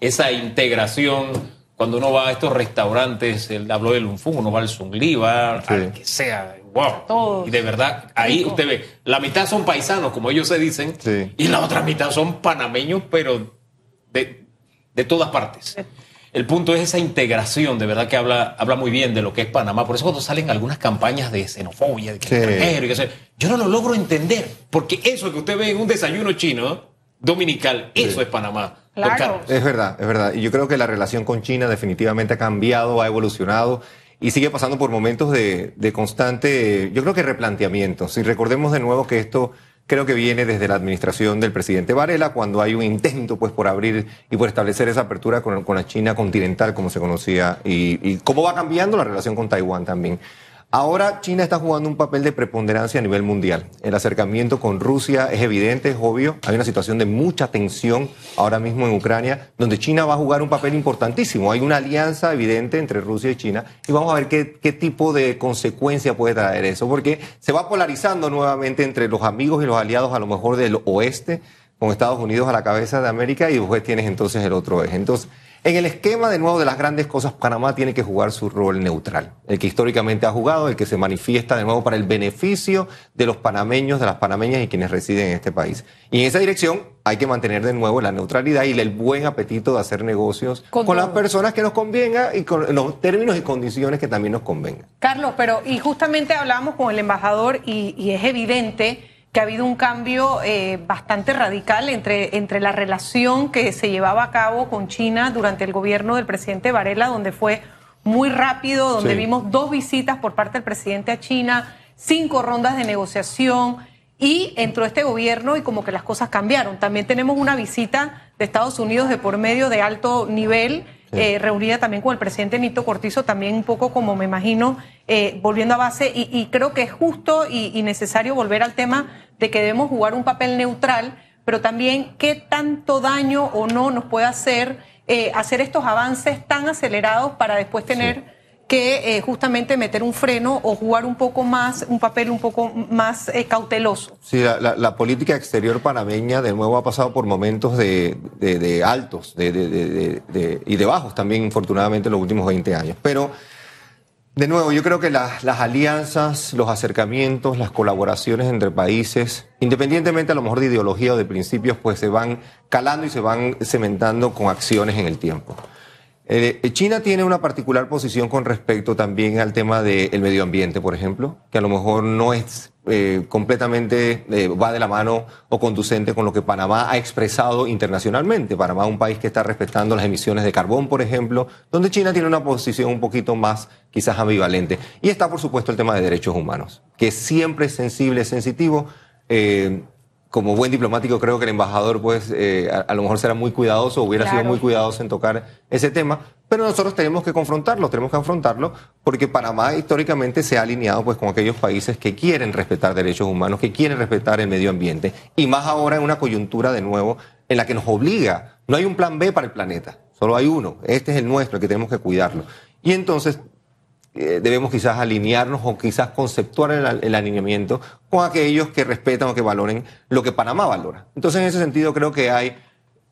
esa integración. Cuando uno va a estos restaurantes, él habló del Lunfung, uno va al Zungli, va al que sea, wow. Y de verdad, ahí usted ve, la mitad son paisanos, como ellos se dicen, y la otra mitad son panameños, pero de, de todas partes. El punto es esa integración, de verdad que habla, habla muy bien de lo que es Panamá. Por eso cuando salen algunas campañas de xenofobia, de que y que yo no lo logro entender, porque eso que usted ve en un desayuno chino dominical, eso es Panamá. Claro. Es verdad, es verdad. Y yo creo que la relación con China definitivamente ha cambiado, ha evolucionado y sigue pasando por momentos de, de constante, yo creo que replanteamiento. Si recordemos de nuevo que esto creo que viene desde la administración del presidente Varela, cuando hay un intento pues por abrir y por establecer esa apertura con, la China continental, como se conocía, y, y cómo va cambiando la relación con Taiwán también. Ahora China está jugando un papel de preponderancia a nivel mundial. El acercamiento con Rusia es evidente, es obvio. Hay una situación de mucha tensión ahora mismo en Ucrania, donde China va a jugar un papel importantísimo. Hay una alianza evidente entre Rusia y China y vamos a ver qué, tipo de consecuencia puede traer eso, porque se va polarizando nuevamente entre los amigos y los aliados a lo mejor del oeste, con Estados Unidos a la cabeza de América y después tienes entonces el otro eje. En el esquema, de nuevo, de las grandes cosas, Panamá tiene que jugar su rol neutral, el que históricamente ha jugado, el que se manifiesta de nuevo para el beneficio de los panameños, de las panameñas y quienes residen en este país. Y en esa dirección hay que mantener de nuevo la neutralidad y el buen apetito de hacer negocios con, las personas que nos convenga y con los términos y condiciones que también nos convengan. Carlos, pero y justamente hablamos con el embajador y, y es evidente que ha habido un cambio eh, bastante radical entre, entre la relación que se llevaba a cabo con China durante el gobierno del presidente Varela, donde fue muy rápido, donde vimos dos visitas por parte del presidente a China, cinco rondas de negociación y entró este gobierno y como que las cosas cambiaron. También tenemos una visita de Estados Unidos de por medio de alto nivel eh, reunida también con el presidente Nito Cortizo, también un poco como me imagino, eh, volviendo a base, y, creo que es justo y, necesario volver al tema de que debemos jugar un papel neutral, pero también qué tanto daño o no nos puede hacer eh, hacer estos avances tan acelerados para después tener que eh, justamente meter un freno o jugar un poco más, un papel un poco más eh, cauteloso. Sí, la, política exterior panameña de nuevo ha pasado por momentos de, de, altos de, y de bajos también, infortunadamente, en los últimos 20 años. Pero, de nuevo, yo creo que las alianzas, los acercamientos, las colaboraciones entre países, independientemente a lo mejor de ideología o de principios, pues se van calando y se van cementando con acciones en el tiempo. Eh, China tiene una particular posición con respecto también al tema del medio ambiente, por ejemplo, que a lo mejor no es eh, completamente, eh, va de la mano o conducente con lo que Panamá ha expresado internacionalmente. Panamá es un país que está respetando las emisiones de carbón, por ejemplo, donde China tiene una posición un poquito más quizás ambivalente. Y está, por supuesto, el tema de derechos humanos, que siempre es sensible, es sensitivo como buen diplomático creo que el embajador pues eh, a, lo mejor será muy cuidadoso, hubiera sido muy cuidadoso en tocar ese tema, pero nosotros tenemos que confrontarlo, tenemos que afrontarlo porque Panamá históricamente se ha alineado pues con aquellos países que quieren respetar derechos humanos, que quieren respetar el medio ambiente y más ahora en una coyuntura de nuevo en la que nos obliga, no hay un plan B para el planeta, solo hay uno, este es el nuestro, el que tenemos que cuidarlo. Y entonces eh, debemos quizás alinearnos o quizás conceptuar el, alineamiento con aquellos que respetan o que valoren lo que Panamá valora. Entonces, en ese sentido, creo que hay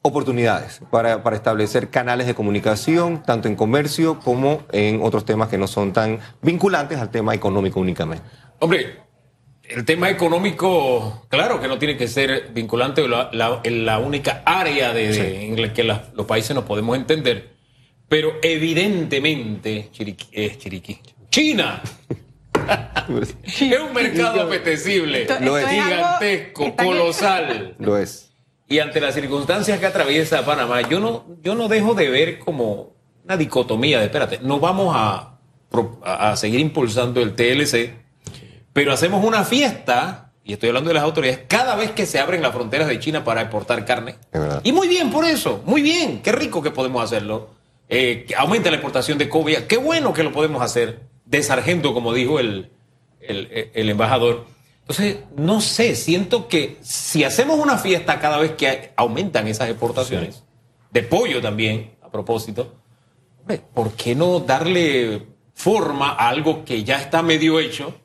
oportunidades para, para, establecer canales de comunicación, tanto en comercio como en otros temas que no son tan vinculantes al tema económico únicamente. Hombre, el tema económico, claro que no tiene que ser vinculante en la, única área de, en la que los países nos podemos entender pero evidentemente, Chiriqui, es Chiriquí. China. es un mercado apetecible, lo es. gigantesco, colosal. Lo es. Y ante las circunstancias que atraviesa Panamá, yo no, yo no dejo de ver como una dicotomía de, espérate, no vamos a, a seguir impulsando el TLC, pero hacemos una fiesta, y estoy hablando de las autoridades, cada vez que se abren las fronteras de China para exportar carne. Y muy bien por eso, muy bien, qué rico que podemos hacerlo eh, aumenta la exportación de cobia. Qué bueno que lo podemos hacer de sargento, como dijo el, el, embajador. Entonces, no sé, siento que si hacemos una fiesta cada vez que aumentan esas exportaciones, de pollo también, a propósito, ¿por qué no darle forma a algo que ya está medio hecho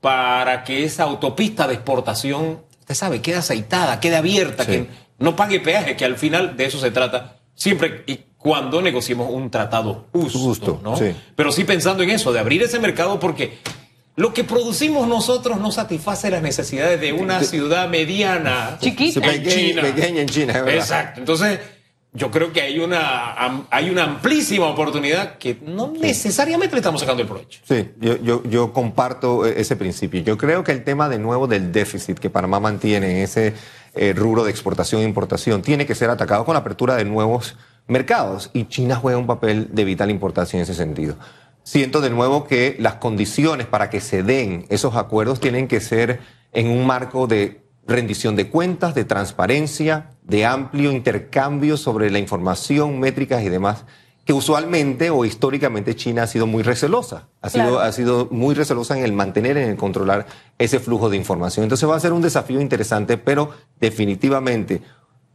para que esa autopista de exportación, usted sabe, quede aceitada, quede abierta, que no pague peaje, que al final de eso se trata siempre y cuando negociemos un tratado justo, Justo, ¿no? sí. Pero sí pensando en eso, de abrir ese mercado porque lo que producimos nosotros no satisface las necesidades de una ciudad mediana. Chiquita. en Pequeña- China. pequeña en China, es verdad. Exacto. Entonces, yo creo que hay una, hay una amplísima oportunidad que no necesariamente le estamos sacando el provecho. Sí, yo, yo, yo comparto eh, ese principio. Yo creo que el tema de nuevo del déficit que Panamá mantiene en ese eh, rubro de exportación e importación tiene que ser atacado con la apertura de nuevos mercados y China juega un papel de vital importancia en ese sentido. Siento de nuevo que las condiciones para que se den esos acuerdos tienen que ser en un marco de rendición de cuentas, de transparencia, de amplio intercambio sobre la información, métricas y demás, que usualmente o históricamente China ha sido muy recelosa, ha sido, ha sido muy recelosa en el mantener, en el controlar ese flujo de información. Entonces va a ser un desafío interesante, pero definitivamente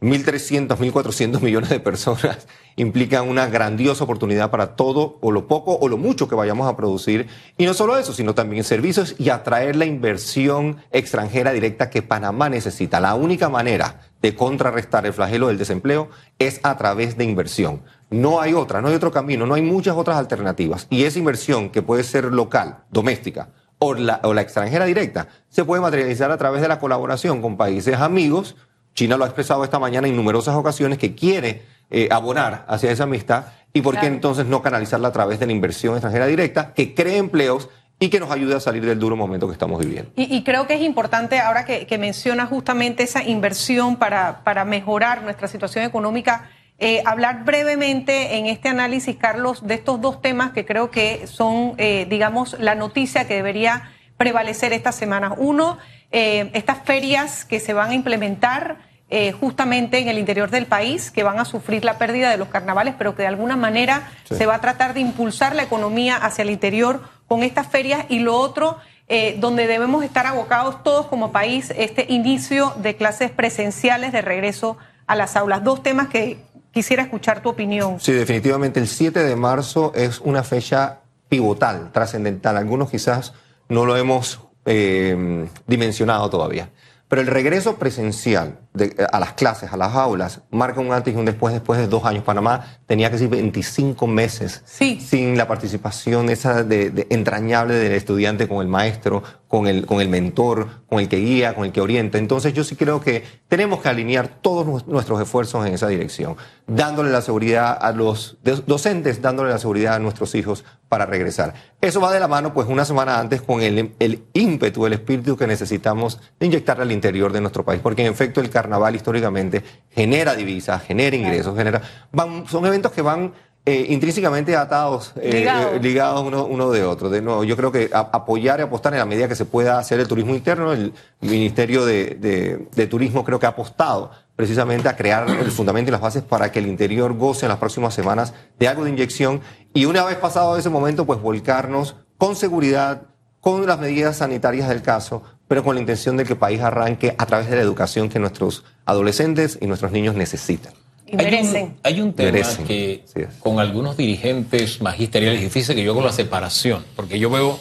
1.300, 1.400 millones de personas implican una grandiosa oportunidad para todo o lo poco o lo mucho que vayamos a producir. Y no solo eso, sino también servicios y atraer la inversión extranjera directa que Panamá necesita. La única manera de contrarrestar el flagelo del desempleo es a través de inversión. No hay otra, no hay otro camino, no hay muchas otras alternativas. Y esa inversión que puede ser local, doméstica, o la, o la extranjera directa, se puede materializar a través de la colaboración con países amigos. China lo ha expresado esta mañana en numerosas ocasiones que quiere eh, abonar hacia esa amistad y por qué entonces no canalizarla a través de la inversión extranjera directa que cree empleos y que nos ayude a salir del duro momento que estamos viviendo. Y, y creo que es importante ahora que, que menciona justamente esa inversión para, para mejorar nuestra situación económica, eh, hablar brevemente en este análisis, Carlos, de estos dos temas que creo que son, eh, digamos, la noticia que debería prevalecer estas semanas. Uno, eh, estas ferias que se van a implementar eh, justamente en el interior del país, que van a sufrir la pérdida de los carnavales, pero que de alguna manera Sí. se va a tratar de impulsar la economía hacia el interior con estas ferias. Y lo otro, eh, donde debemos estar abocados todos como país, este inicio de clases presenciales de regreso a las aulas. Dos temas que quisiera escuchar tu opinión. Sí, definitivamente el 7 de marzo es una fecha pivotal, trascendental. Algunos quizás no lo hemos eh, dimensionado todavía. Pero el regreso presencial de- a las clases, a las aulas, marca un antes y un después. Después de dos años, Panamá tenía que ser 25 meses Sí. sin la participación esa de, de entrañable del estudiante con el maestro, con el, con el mentor, con el que guía, con el que orienta. Entonces yo sí creo que tenemos que alinear todos nues- nuestros esfuerzos en esa dirección, dándole la seguridad a los docentes, dándole la seguridad a nuestros hijos para regresar. Eso va de la mano, pues, una semana antes con el, el ímpetu, el espíritu que necesitamos inyectar al interior de nuestro país, porque en efecto el carnaval históricamente genera divisas, genera ingresos, genera, van, son eventos que van eh, intrínsecamente atados, eh, Ligados. eh, ligados uno, uno de otro. De nuevo, yo creo que a- apoyar y apostar en la medida que se pueda hacer el turismo interno, el Ministerio de, de- de Turismo creo que ha apostado precisamente a crear el fundamento y las bases para que el interior goce en las próximas semanas de algo de inyección y una vez pasado ese momento, pues volcarnos con seguridad, con las medidas sanitarias del caso, pero con la intención de que el país arranque a través de la educación que nuestros adolescentes y nuestros niños necesitan. Y Hay un- merecen. Hay un, tema Merecen, que con algunos dirigentes magisteriales es difícil que yo hago la separación, porque yo veo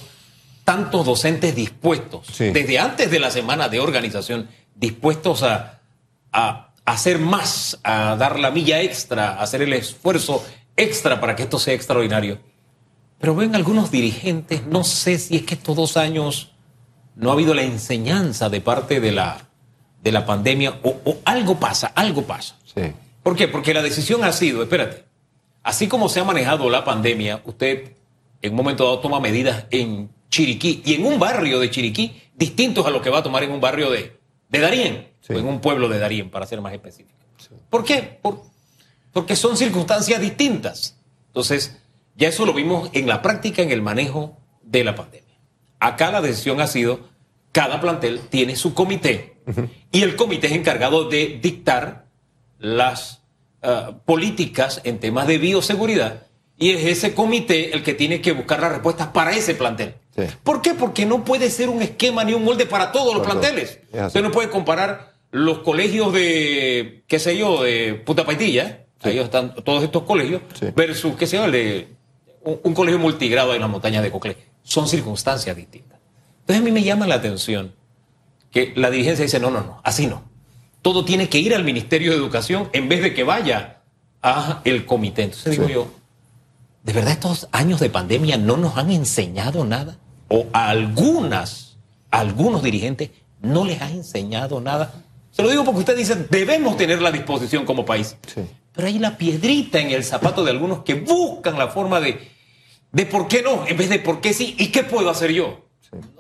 tantos docentes dispuestos, Sí. desde antes de la semana de organización, dispuestos a, a hacer más, a dar la milla extra, a hacer el esfuerzo extra para que esto sea extraordinario. Pero ven algunos dirigentes, no sé si es que estos dos años no ha habido la enseñanza de parte de la, de la pandemia o, o algo pasa, algo pasa. Sí. ¿Por qué? Porque la decisión ha sido, espérate, así como se ha manejado la pandemia, usted en un momento dado toma medidas en Chiriquí y en un barrio de Chiriquí distintos a lo que va a tomar en un barrio de, de Sí. o en un pueblo de Darién, para ser más específico. ¿Por qué? Por- porque son circunstancias distintas. Entonces, ya eso lo vimos en la práctica, en el manejo de la pandemia. Acá la decisión ha sido, cada plantel tiene su comité y el comité es encargado de dictar las ah, políticas en temas de bioseguridad y es ese comité el que tiene que buscar las respuestas para ese plantel. Sí. ¿Por qué? Porque no puede ser un esquema ni un molde para todos los planteles. Usted no puede comparar los colegios de, qué sé yo, de Putapaitilla, Sí. ahí están todos estos colegios, Sí. versus, qué sé yo, el de un, un colegio multigrado en las montañas de Coclé. Son circunstancias distintas. Entonces a mí me llama la atención que la dirigencia dice, no, no, no, así no. Todo tiene que ir al Ministerio de Educación en vez de que vaya a el comité. Entonces digo yo, ¿de verdad estos años de pandemia no nos han enseñado nada? O a algunas, a algunos dirigentes no les ha enseñado nada. Se lo digo porque usted dice, debemos tener la disposición como país. Pero hay la piedrita en el zapato de algunos que buscan la forma de, de por qué no, en vez de por qué sí, y qué puedo hacer yo.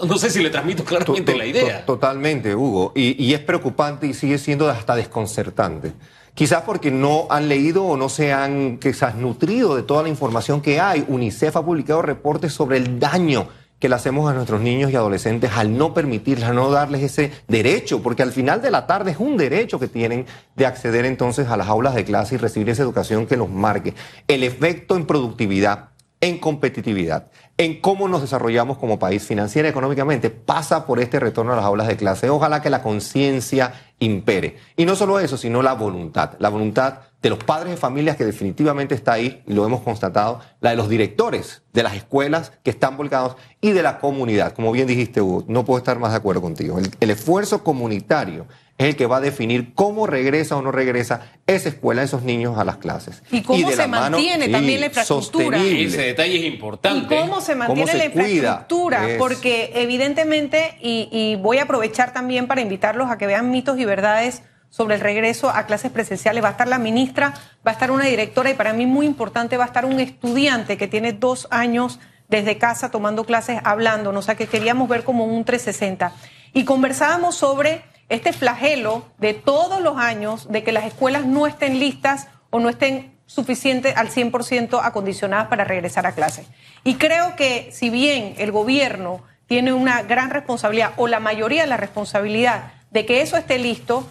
No sé si le transmito claramente la idea. Totalmente, Hugo. Y, es preocupante y sigue siendo hasta desconcertante. Quizás porque no han leído o no se han quizás nutrido de toda la información que hay. UNICEF ha publicado reportes sobre el daño que le hacemos a nuestros niños y adolescentes al no permitirles, al no darles ese derecho, porque al final de la tarde es un derecho que tienen de acceder entonces a las aulas de clase y recibir esa educación que los marque. El efecto en productividad, en competitividad, en cómo nos desarrollamos como país financiera y económicamente, pasa por este retorno a las aulas de clase. Ojalá que la conciencia impere. Y no solo eso, sino la voluntad. La voluntad de los padres de familias que definitivamente está ahí, y lo hemos constatado, la de los directores de las escuelas que están volcados y de la comunidad. Como bien dijiste, Hugo, no puedo estar más de acuerdo contigo. el esfuerzo comunitario es el que va a definir cómo regresa o no regresa esa escuela, esos niños a las clases. Y cómo se mantiene también la infraestructura. Ese detalle es importante. Y cómo se mantiene la infraestructura. Porque evidentemente, y, voy a aprovechar también para invitarlos a que vean mitos y verdades sobre el regreso a clases presenciales. Va a estar la ministra, va a estar una directora y para mí muy importante va a estar un estudiante que tiene dos años desde casa tomando clases, hablando, o sea que queríamos ver como un 360. Y conversábamos sobre este flagelo de todos los años de que las escuelas no estén listas o no estén suficientes al 100% acondicionadas para regresar a clase. Y creo que si bien el gobierno tiene una gran responsabilidad o la mayoría de la responsabilidad de que eso esté listo,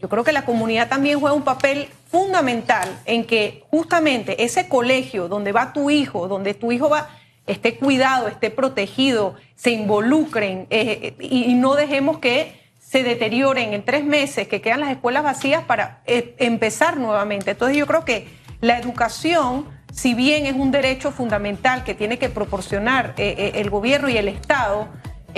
yo creo que la comunidad también juega un papel fundamental en que justamente ese colegio donde va tu hijo, donde tu hijo va, esté cuidado, esté protegido, se involucren eh, y no dejemos que se deterioren en tres meses, que quedan las escuelas vacías para eh, empezar nuevamente. Entonces yo creo que la educación, si bien es un derecho fundamental que tiene que proporcionar eh, eh, el gobierno y el Estado,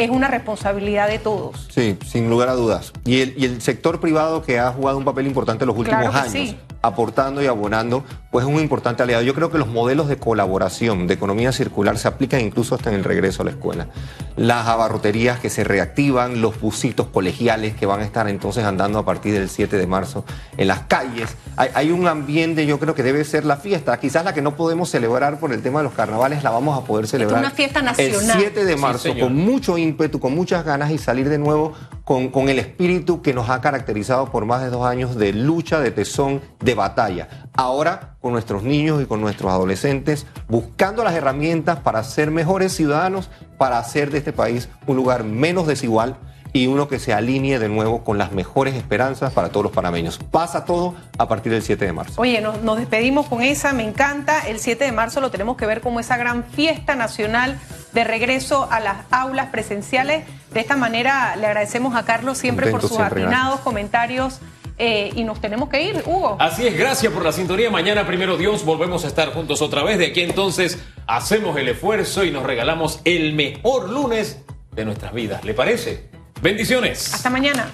es una responsabilidad de todos. Sí, sin lugar a dudas. Y el, y el sector privado que ha jugado un papel importante en los últimos años aportando y abonando, pues es un importante aliado. Yo creo que los modelos de colaboración, de economía circular, se aplican incluso hasta en el regreso a la escuela. Las abarroterías que se reactivan, los busitos colegiales que van a estar entonces andando a partir del 7 de marzo en las calles. Hay, un ambiente, yo creo que debe ser la fiesta. Quizás la que no podemos celebrar por el tema de los carnavales, la vamos a poder celebrar. Es una fiesta nacional. El 7 de marzo, con mucho ímpetu, con muchas ganas y salir de nuevo con, el espíritu que nos ha caracterizado por más de dos años de lucha, de tesón, de batalla. Ahora con nuestros niños y con nuestros adolescentes, buscando las herramientas para ser mejores ciudadanos, para hacer de este país un lugar menos desigual y uno que se alinee de nuevo con las mejores esperanzas para todos los panameños. Pasa todo a partir del 7 de marzo. Oye, nos, nos, despedimos con esa, me encanta. El 7 de marzo lo tenemos que ver como esa gran fiesta nacional de regreso a las aulas presenciales. De esta manera le agradecemos a Carlos siempre por sus atinados comentarios eh, y nos tenemos que ir, Hugo. Así es, gracias por la sintonía. Mañana, primero Dios, volvemos a estar juntos otra vez. De aquí entonces hacemos el esfuerzo y nos regalamos el mejor lunes de nuestras vidas. ¿Le parece? Bendiciones. Hasta mañana.